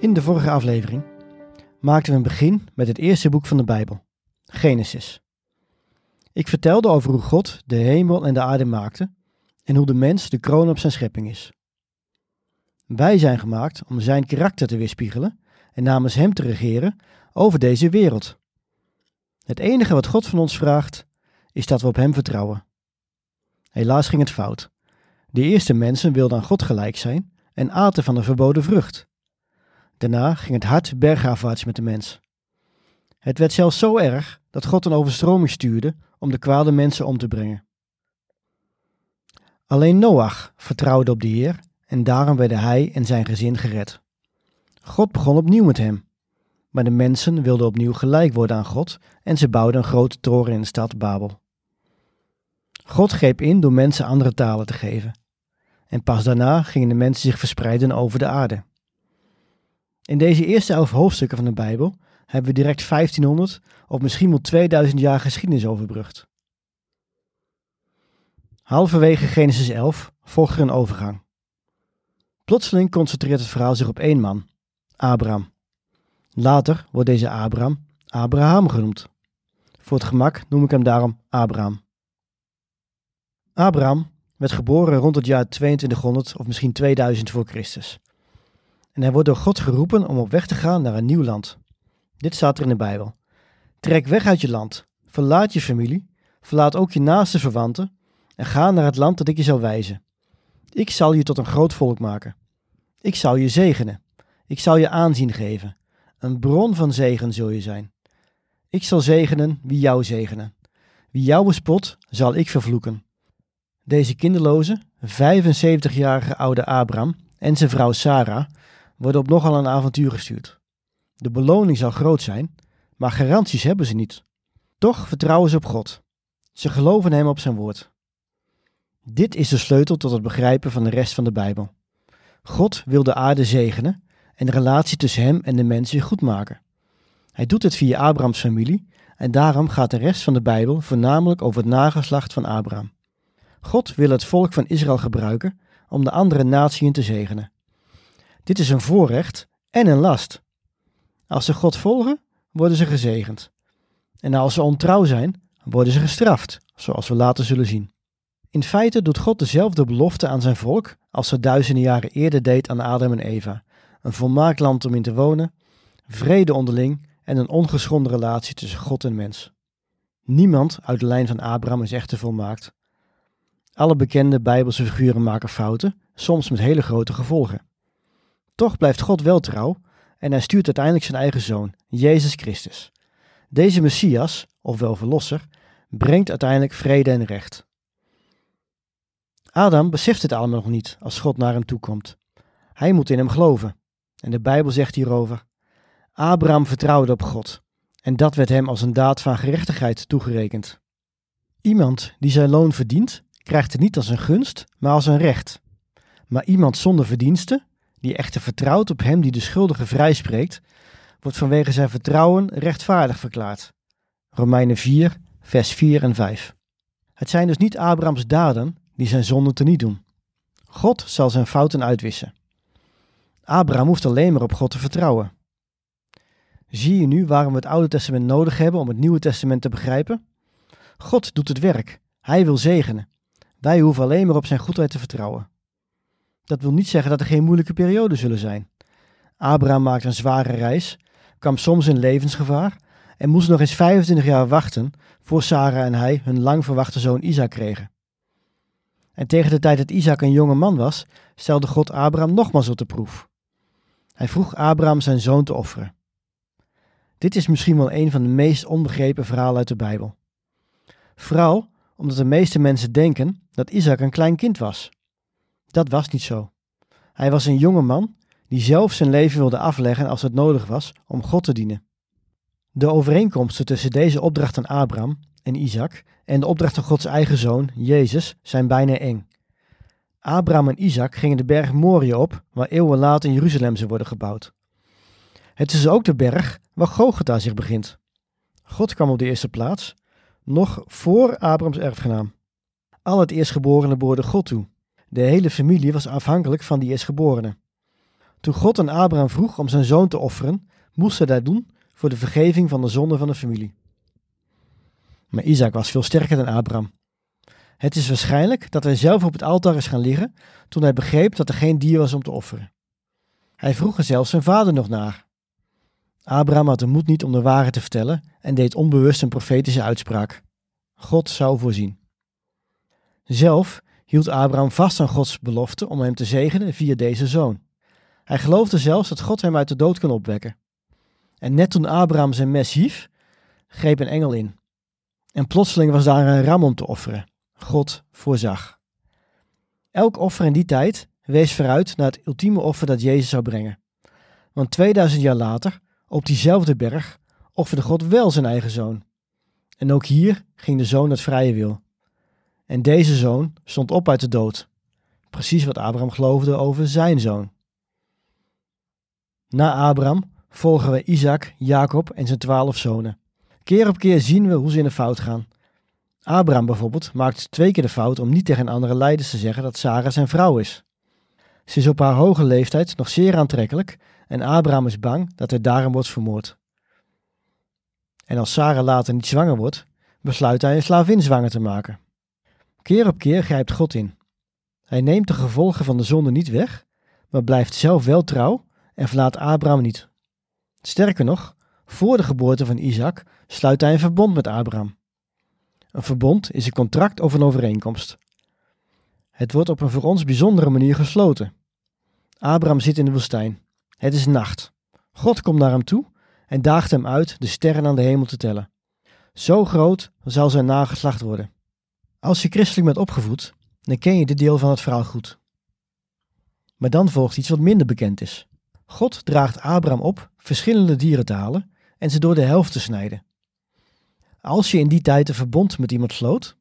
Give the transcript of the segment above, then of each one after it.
In de vorige aflevering maakten we een begin met het eerste boek van de Bijbel, Genesis. Ik vertelde over hoe God de hemel en de aarde maakte en hoe de mens de kroon op zijn schepping is. Wij zijn gemaakt om zijn karakter te weerspiegelen en namens hem te regeren over deze wereld. Het enige wat God van ons vraagt is dat we op hem vertrouwen. Helaas ging het fout. De eerste mensen wilden aan God gelijk zijn en aten van de verboden vrucht. Daarna ging het hard bergafwaarts met de mens. Het werd zelfs zo erg dat God een overstroming stuurde om de kwade mensen om te brengen. Alleen Noach vertrouwde op de Heer en daarom werden hij en zijn gezin gered. God begon opnieuw met hem. Maar de mensen wilden opnieuw gelijk worden aan God en ze bouwden een grote toren in de stad Babel. God greep in door mensen andere talen te geven. En pas daarna gingen de mensen zich verspreiden over de aarde. In deze eerste elf hoofdstukken van de Bijbel hebben we direct 1500 of misschien wel 2000 jaar geschiedenis overbrugd. Halverwege Genesis 11 volgt er een overgang. Plotseling concentreert het verhaal zich op één man, Abraham. Later wordt deze Abraham Abraham genoemd. Voor het gemak noem ik hem daarom Abraham. Abraham werd geboren rond het jaar 2200 of misschien 2000 voor Christus en hij wordt door God geroepen om op weg te gaan naar een nieuw land. Dit staat er in de Bijbel. Trek weg uit je land, verlaat je familie, verlaat ook je naaste verwanten en ga naar het land dat ik je zal wijzen. Ik zal je tot een groot volk maken. Ik zal je zegenen. Ik zal je aanzien geven. Een bron van zegen zul je zijn. Ik zal zegenen wie jou zegenen. Wie jou bespot, zal ik vervloeken. Deze kinderloze, 75-jarige oude Abraham en zijn vrouw Sarah worden op nogal een avontuur gestuurd. De beloning zal groot zijn, maar garanties hebben ze niet. Toch vertrouwen ze op God. Ze geloven hem op zijn woord. Dit is de sleutel tot het begrijpen van de rest van de Bijbel. God wil de aarde zegenen en de relatie tussen hem en de mens weer goed maken. Hij doet het via Abrahams familie en daarom gaat de rest van de Bijbel voornamelijk over het nageslacht van Abraham. God wil het volk van Israël gebruiken om de andere naties te zegenen. Dit is een voorrecht en een last. Als ze God volgen, worden ze gezegend. En als ze ontrouw zijn, worden ze gestraft, zoals we later zullen zien. In feite doet God dezelfde belofte aan zijn volk als ze duizenden jaren eerder deed aan Adam en Eva. Een volmaakt land om in te wonen, vrede onderling en een ongeschonden relatie tussen God en mens. Niemand uit de lijn van Abraham is echter volmaakt. Alle bekende Bijbelse figuren maken fouten, soms met hele grote gevolgen. Toch blijft God wel trouw en hij stuurt uiteindelijk zijn eigen zoon, Jezus Christus. Deze Messias, ofwel Verlosser, brengt uiteindelijk vrede en recht. Adam beseft het allemaal nog niet als God naar hem toe komt. Hij moet in hem geloven. En de Bijbel zegt hierover: Abraham vertrouwde op God, en dat werd hem als een daad van gerechtigheid toegerekend. Iemand die zijn loon verdient, krijgt het niet als een gunst, maar als een recht. Maar iemand zonder verdiensten die echter vertrouwt op hem die de schuldige vrijspreekt, wordt vanwege zijn vertrouwen rechtvaardig verklaard. Romeinen 4, vers 4 en 5. Het zijn dus niet Abrahams daden die zijn zonden teniet doen. God zal zijn fouten uitwissen. Abraham hoeft alleen maar op God te vertrouwen. Zie je nu waarom we het Oude Testament nodig hebben om het Nieuwe Testament te begrijpen? God doet het werk. Hij wil zegenen. Wij hoeven alleen maar op zijn goedheid te vertrouwen. Dat wil niet zeggen dat er geen moeilijke perioden zullen zijn. Abraham maakte een zware reis, kwam soms in levensgevaar en moest nog eens 25 jaar wachten voor Sarah en hij hun lang verwachte zoon Isaac kregen. En tegen de tijd dat Isaac een jonge man was, stelde God Abraham nogmaals op de proef. Hij vroeg Abraham zijn zoon te offeren. Dit is misschien wel een van de meest onbegrepen verhalen uit de Bijbel. Vooral omdat de meeste mensen denken dat Isaac een klein kind was. Dat was niet zo. Hij was een jonge man die zelf zijn leven wilde afleggen als het nodig was om God te dienen. De overeenkomsten tussen deze opdracht aan Abraham en Isaac en de opdracht van Gods eigen zoon, Jezus, zijn bijna eng. Abraham en Isaac gingen de berg Moriah op, waar eeuwen later in Jeruzalem zou worden gebouwd. Het is ook de berg waar Gogota zich begint. God kwam op de eerste plaats, nog voor Abrahams erfgenaam. Al het eerstgeborene behoorde God toe. De hele familie was afhankelijk van die eerstgeborene. Toen God aan Abraham vroeg om zijn zoon te offeren, moest hij dat doen voor de vergeving van de zonde van de familie. Maar Isaac was veel sterker dan Abraham. Het is waarschijnlijk dat hij zelf op het altaar is gaan liggen toen hij begreep dat er geen dier was om te offeren. Hij vroeg er zelfs zijn vader nog naar. Abraham had de moed niet om de waarheid te vertellen en deed onbewust een profetische uitspraak. God zou voorzien. Zelf hield Abraham vast aan Gods belofte om hem te zegenen via deze zoon. Hij geloofde zelfs dat God hem uit de dood kon opwekken. En net toen Abraham zijn mes hief, greep een engel in. En plotseling was daar een ram om te offeren. God voorzag. Elk offer in die tijd wees vooruit naar het ultieme offer dat Jezus zou brengen. Want 2000 jaar later, op diezelfde berg, offerde God wel zijn eigen zoon. En ook hier ging de zoon het vrije wil. En deze zoon stond op uit de dood. Precies wat Abraham geloofde over zijn zoon. Na Abraham volgen we Isaac, Jacob en zijn twaalf zonen. Keer op keer zien we hoe ze in de fout gaan. Abraham bijvoorbeeld maakt twee keer de fout om niet tegen andere leiders te zeggen dat Sarah zijn vrouw is. Ze is op haar hoge leeftijd nog zeer aantrekkelijk en Abraham is bang dat hij daarom wordt vermoord. En als Sarah later niet zwanger wordt, besluit hij een slavin zwanger te maken. Keer op keer grijpt God in. Hij neemt de gevolgen van de zonde niet weg, maar blijft zelf wel trouw en verlaat Abraham niet. Sterker nog, voor de geboorte van Isaac sluit hij een verbond met Abraham. Een verbond is een contract of een overeenkomst. Het wordt op een voor ons bijzondere manier gesloten. Abraham zit in de woestijn. Het is nacht. God komt naar hem toe en daagt hem uit de sterren aan de hemel te tellen. Zo groot zal zijn nageslacht worden. Als je christelijk bent opgevoed, dan ken je dit deel van het verhaal goed. Maar dan volgt iets wat minder bekend is. God draagt Abraham op verschillende dieren te halen en ze door de helft te snijden. Als je in die tijd een verbond met iemand sloot,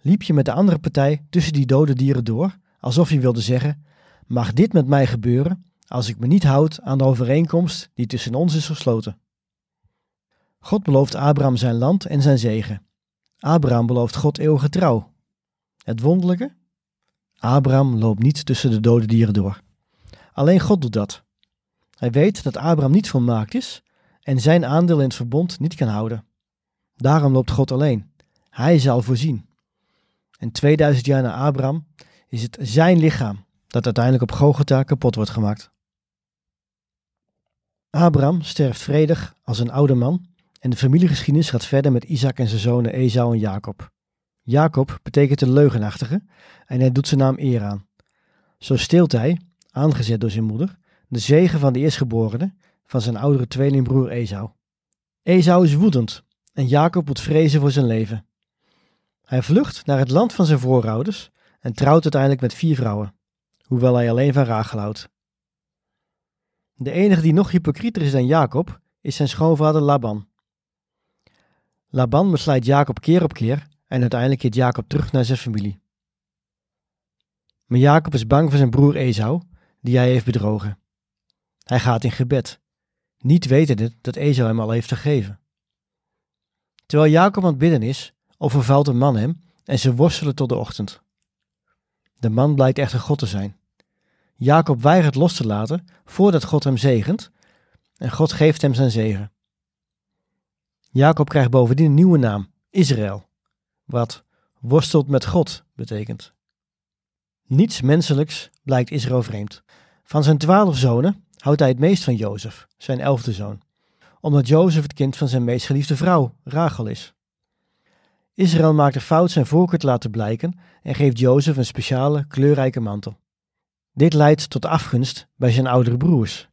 liep je met de andere partij tussen die dode dieren door, alsof je wilde zeggen: Mag dit met mij gebeuren als ik me niet houd aan de overeenkomst die tussen ons is gesloten? God belooft Abraham zijn land en zijn zegen. Abraham belooft God eeuwige trouw. Het wonderlijke? Abraham loopt niet tussen de dode dieren door. Alleen God doet dat. Hij weet dat Abraham niet volmaakt is en zijn aandeel in het verbond niet kan houden. Daarom loopt God alleen. Hij zal voorzien. En 2000 jaar na Abraham is het zijn lichaam dat uiteindelijk op Gogota kapot wordt gemaakt. Abraham sterft vredig als een oude man en de familiegeschiedenis gaat verder met Isaac en zijn zonen Esau en Jacob. Jacob betekent de leugenachtige en hij doet zijn naam eer aan. Zo steelt hij, aangezet door zijn moeder, de zegen van de eerstgeborene van zijn oudere tweelingbroer Esau. Esau is woedend en Jacob moet vrezen voor zijn leven. Hij vlucht naar het land van zijn voorouders en trouwt uiteindelijk met vier vrouwen, hoewel hij alleen van Rachel houdt. De enige die nog hypocrieter is dan Jacob is zijn schoonvader Laban. Laban besluit Jacob keer op keer en uiteindelijk keert Jacob terug naar zijn familie. Maar Jacob is bang voor zijn broer Esau, die hij heeft bedrogen. Hij gaat in gebed, niet wetende dat Esau hem al heeft vergeven. Terwijl Jacob aan het bidden is, overvalt een man hem en ze worstelen tot de ochtend. De man blijkt echter God te zijn. Jacob weigert los te laten voordat God hem zegent en God geeft hem zijn zegen. Jacob krijgt bovendien een nieuwe naam, Israël, wat worstelt met God betekent. Niets menselijks blijkt Israël vreemd. Van zijn twaalf zonen houdt hij het meest van Jozef, zijn elfde zoon, omdat Jozef het kind van zijn meest geliefde vrouw, Rachel, is. Israël maakt de fout zijn voorkeur te laten blijken en geeft Jozef een speciale, kleurrijke mantel. Dit leidt tot afgunst bij zijn oudere broers.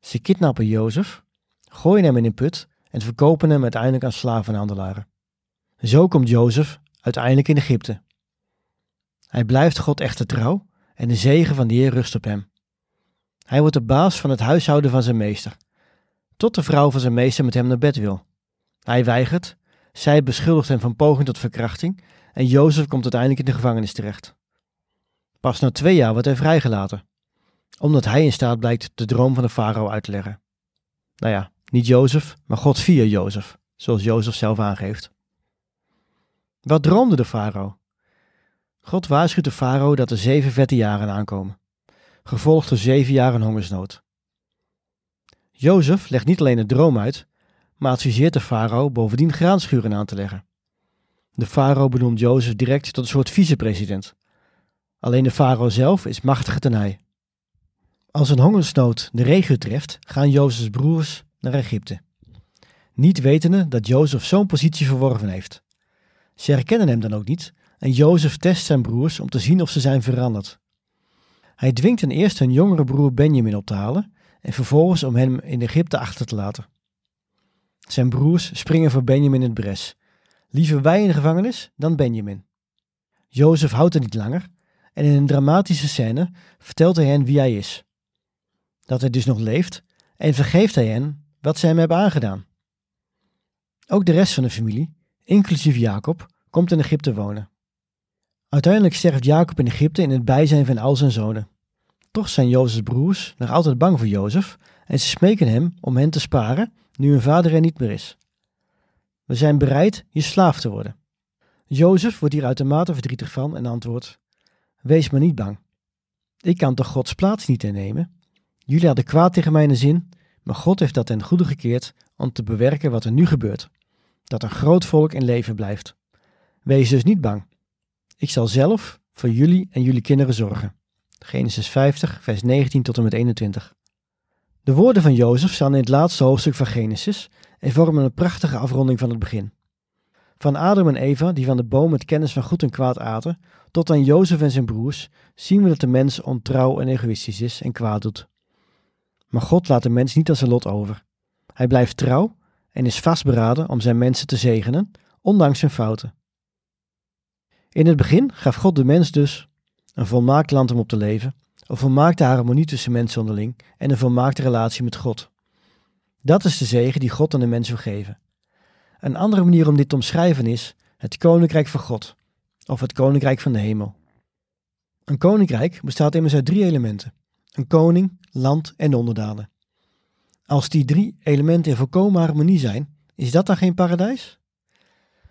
Ze kidnappen Jozef, gooien hem in een put en verkopen hem uiteindelijk aan slavenhandelaren. Zo komt Jozef uiteindelijk in Egypte. Hij blijft God echter trouw en de zegen van de Heer rust op hem. Hij wordt de baas van het huishouden van zijn meester, tot de vrouw van zijn meester met hem naar bed wil. Hij weigert, zij beschuldigt hem van poging tot verkrachting en Jozef komt uiteindelijk in de gevangenis terecht. Pas na twee jaar wordt hij vrijgelaten, omdat hij in staat blijkt de droom van de farao uit te leggen. Nou ja, niet Jozef, maar God via Jozef, zoals Jozef zelf aangeeft. Wat droomde de farao? God waarschuwt de farao dat er zeven vette jaren aankomen, gevolgd door zeven jaren hongersnood. Jozef legt niet alleen een droom uit, maar adviseert de farao bovendien graanschuren aan te leggen. De farao benoemt Jozef direct tot een soort vicepresident. Alleen de farao zelf is machtiger dan hij. Als een hongersnood de regio treft, gaan Jozefs broers naar Egypte. Niet wetende dat Jozef zo'n positie verworven heeft. Ze herkennen hem dan ook niet en Jozef test zijn broers om te zien of ze zijn veranderd. Hij dwingt ten eerste hun jongere broer Benjamin op te halen en vervolgens om hem in Egypte achter te laten. Zijn broers springen voor Benjamin in het bres. Liever wij in de gevangenis dan Benjamin. Jozef houdt er niet langer en in een dramatische scène vertelt hij hen wie hij is. Dat hij dus nog leeft en vergeeft hij hen wat ze hem hebben aangedaan. Ook de rest van de familie, inclusief Jacob, komt in Egypte wonen. Uiteindelijk sterft Jacob in Egypte in het bijzijn van al zijn zonen. Toch zijn Jozefs broers nog altijd bang voor Jozef en ze smeken hem om hen te sparen nu hun vader er niet meer is. We zijn bereid je slaaf te worden. Jozef wordt hier uitermate verdrietig van en antwoordt: Wees maar niet bang. Ik kan toch Gods plaats niet innemen? Jullie hadden kwaad tegen mijn zin, maar God heeft dat ten goede gekeerd om te bewerken wat er nu gebeurt: dat een groot volk in leven blijft. Wees dus niet bang. Ik zal zelf voor jullie en jullie kinderen zorgen. Genesis 50, vers 19 tot en met 21. De woorden van Jozef staan in het laatste hoofdstuk van Genesis en vormen een prachtige afronding van het begin. Van Adam en Eva, die van de boom met kennis van goed en kwaad aten, tot aan Jozef en zijn broers, zien we dat de mens ontrouw en egoïstisch is en kwaad doet. Maar God laat de mens niet aan zijn lot over. Hij blijft trouw en is vastberaden om zijn mensen te zegenen, ondanks zijn fouten. In het begin gaf God de mens dus een volmaakt land om op te leven, een volmaakte harmonie tussen mensen onderling en een volmaakte relatie met God. Dat is de zegen die God aan de mens wil geven. Een andere manier om dit te omschrijven is het koninkrijk van God, of het koninkrijk van de hemel. Een koninkrijk bestaat immers uit drie elementen: een koning, land en onderdanen. Als die drie elementen in volkomen harmonie zijn, is dat dan geen paradijs?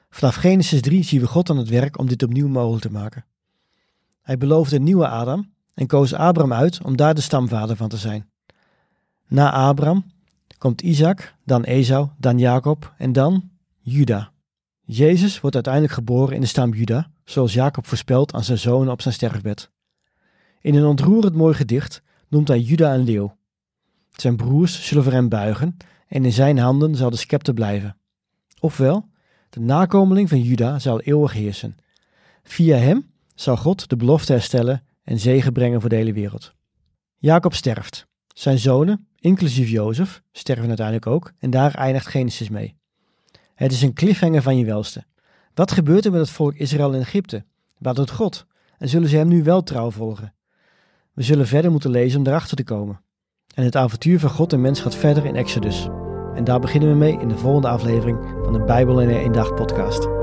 Vanaf Genesis 3 zien we God aan het werk om dit opnieuw mogelijk te maken. Hij beloofde een nieuwe Adam en koos Abraham uit om daar de stamvader van te zijn. Na Abraham komt Isaac, dan Esau, dan Jacob en dan Juda. Jezus wordt uiteindelijk geboren in de stam Juda, zoals Jacob voorspelt aan zijn zonen op zijn sterfbed. In een ontroerend mooi gedicht noemt hij Juda een leeuw. Zijn broers zullen voor hem buigen en in zijn handen zal de scepter blijven. Ofwel, de nakomeling van Juda zal eeuwig heersen. Via hem zal God de belofte herstellen en zegen brengen voor de hele wereld. Jacob sterft. Zijn zonen, inclusief Jozef, sterven uiteindelijk ook en daar eindigt Genesis mee. Het is een cliffhanger van je welste. Wat gebeurt er met het volk Israël in Egypte? Wat doet God? En zullen ze hem nu wel trouw volgen? We zullen verder moeten lezen om erachter te komen. En het avontuur van God en mens gaat verder in Exodus. En daar beginnen we mee in de volgende aflevering van de Bijbel in één dag podcast.